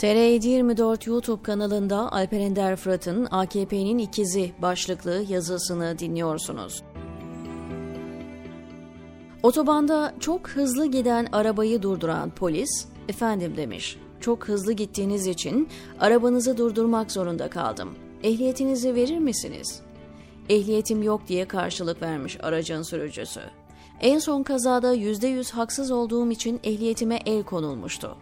TR724 YouTube kanalında Alper Ender Fırat'ın AKP'nin ikizi başlıklı yazısını dinliyorsunuz. Otobanda çok hızlı giden arabayı durduran polis, efendim demiş, çok hızlı gittiğiniz için arabanızı durdurmak zorunda kaldım. Ehliyetinizi verir misiniz? Ehliyetim yok diye karşılık vermiş aracın sürücüsü. En son kazada %100 haksız olduğum için ehliyetime el konulmuştu.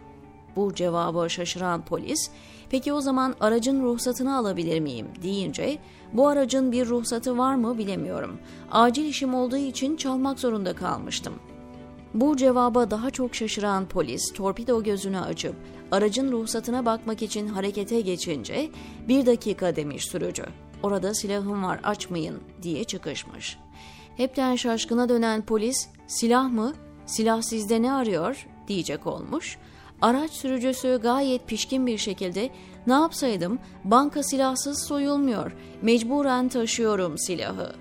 Bu cevaba şaşıran polis, peki o zaman aracın ruhsatını alabilir miyim deyince, bu aracın bir ruhsatı var mı bilemiyorum. Acil işim olduğu için çalmak zorunda kalmıştım. Bu cevaba daha çok şaşıran polis torpido gözünü açıp aracın ruhsatına bakmak için harekete geçince bir dakika demiş sürücü. Orada silahım var açmayın diye çıkışmış. Hepten şaşkına dönen polis silah mı silah sizde ne arıyor diyecek olmuş. Araç sürücüsü gayet pişkin bir şekilde ne yapsaydım banka silahsız soyulmuyor mecburen taşıyorum silahı.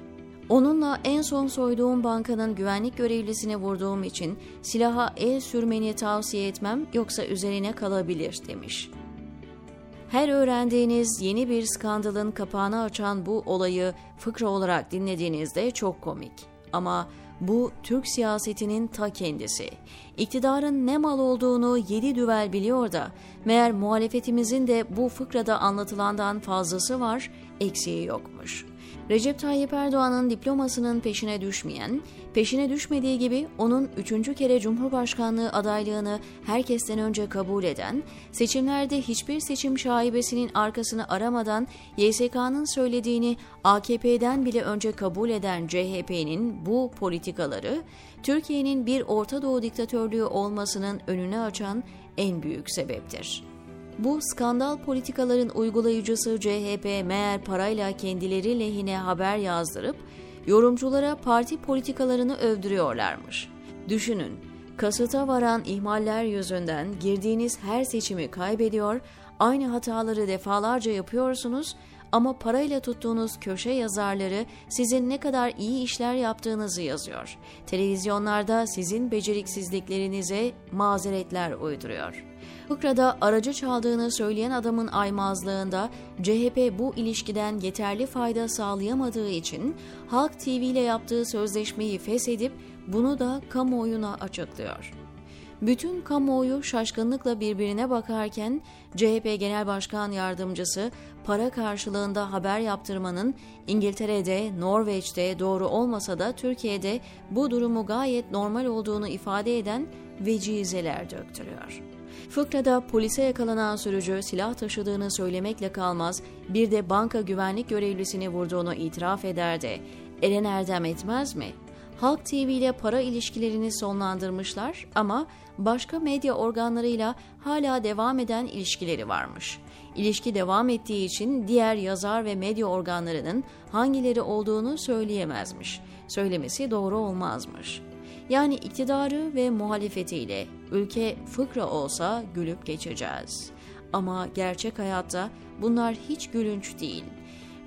Onunla en son soyduğum bankanın güvenlik görevlisine vurduğum için silaha el sürmeni tavsiye etmem yoksa üzerine kalabilir demiş. Her öğrendiğiniz yeni bir skandalın kapağını açan bu olayı fıkra olarak dinlediğinizde çok komik. Ama bu Türk siyasetinin ta kendisi. İktidarın ne mal olduğunu yedi düvel biliyor da meğer muhalefetimizin de bu fıkrada anlatılandan fazlası var, eksiği yokmuş.'' Recep Tayyip Erdoğan'ın diplomasının peşine düşmeyen, peşine düşmediği gibi onun üçüncü kere Cumhurbaşkanlığı adaylığını herkesten önce kabul eden, seçimlerde hiçbir seçim şaibesinin arkasını aramadan YSK'nın söylediğini AKP'den bile önce kabul eden CHP'nin bu politikaları, Türkiye'nin bir Orta Doğu diktatörlüğü olmasının önünü açan en büyük sebeptir. Bu skandal politikaların uygulayıcısı CHP meğer parayla kendileri lehine haber yazdırıp yorumculara parti politikalarını övdürüyorlarmış. Düşünün, kasıta varan ihmaller yüzünden girdiğiniz her seçimi kaybediyor, aynı hataları defalarca yapıyorsunuz ama parayla tuttuğunuz köşe yazarları sizin ne kadar iyi işler yaptığınızı yazıyor. Televizyonlarda sizin beceriksizliklerinize mazeretler uyduruyor. Fıkrada aracı çaldığını söyleyen adamın aymazlığında CHP bu ilişkiden yeterli fayda sağlayamadığı için Halk TV ile yaptığı sözleşmeyi feshedip bunu da kamuoyuna açıklıyor. Bütün kamuoyu şaşkınlıkla birbirine bakarken CHP Genel Başkan Yardımcısı para karşılığında haber yaptırmanın İngiltere'de, Norveç'te doğru olmasa da Türkiye'de bu durumu gayet normal olduğunu ifade eden vecizeler döktürüyor. Fıkrada polise yakalanan sürücü silah taşıdığını söylemekle kalmaz, bir de banka güvenlik görevlisini vurduğunu itiraf eder de Eren Erdem etmez mi? Halk TV ile para ilişkilerini sonlandırmışlar ama başka medya organlarıyla hala devam eden ilişkileri varmış. İlişki devam ettiği için diğer yazar ve medya organlarının hangileri olduğunu söyleyemezmiş. Söylemesi doğru olmazmış. Yani iktidarı ve muhalefetiyle ülke fıkra olsa gülüp geçeceğiz. Ama gerçek hayatta bunlar hiç gülünç değil.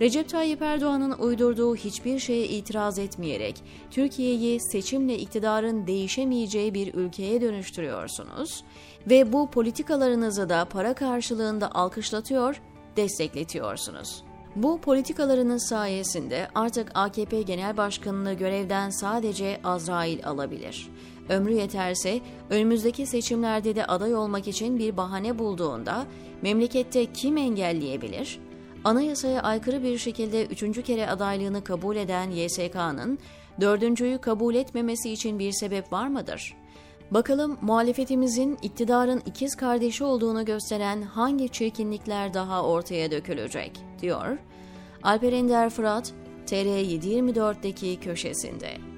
Recep Tayyip Erdoğan'ın uydurduğu hiçbir şeye itiraz etmeyerek Türkiye'yi seçimle iktidarın değişemeyeceği bir ülkeye dönüştürüyorsunuz ve bu politikalarınızı da para karşılığında alkışlatıyor, destekletiyorsunuz. Bu politikalarının sayesinde artık AKP Genel Başkanı'nı görevden sadece Azrail alabilir. Ömrü yeterse önümüzdeki seçimlerde de aday olmak için bir bahane bulduğunda memlekette kim engelleyebilir? Anayasaya aykırı bir şekilde üçüncü kere adaylığını kabul eden YSK'nın dördüncüyü kabul etmemesi için bir sebep var mıdır? Bakalım muhalefetimizin iktidarın ikiz kardeşi olduğunu gösteren hangi çirkinlikler daha ortaya dökülecek, diyor Alper Ender Fırat, TR724'deki köşesinde.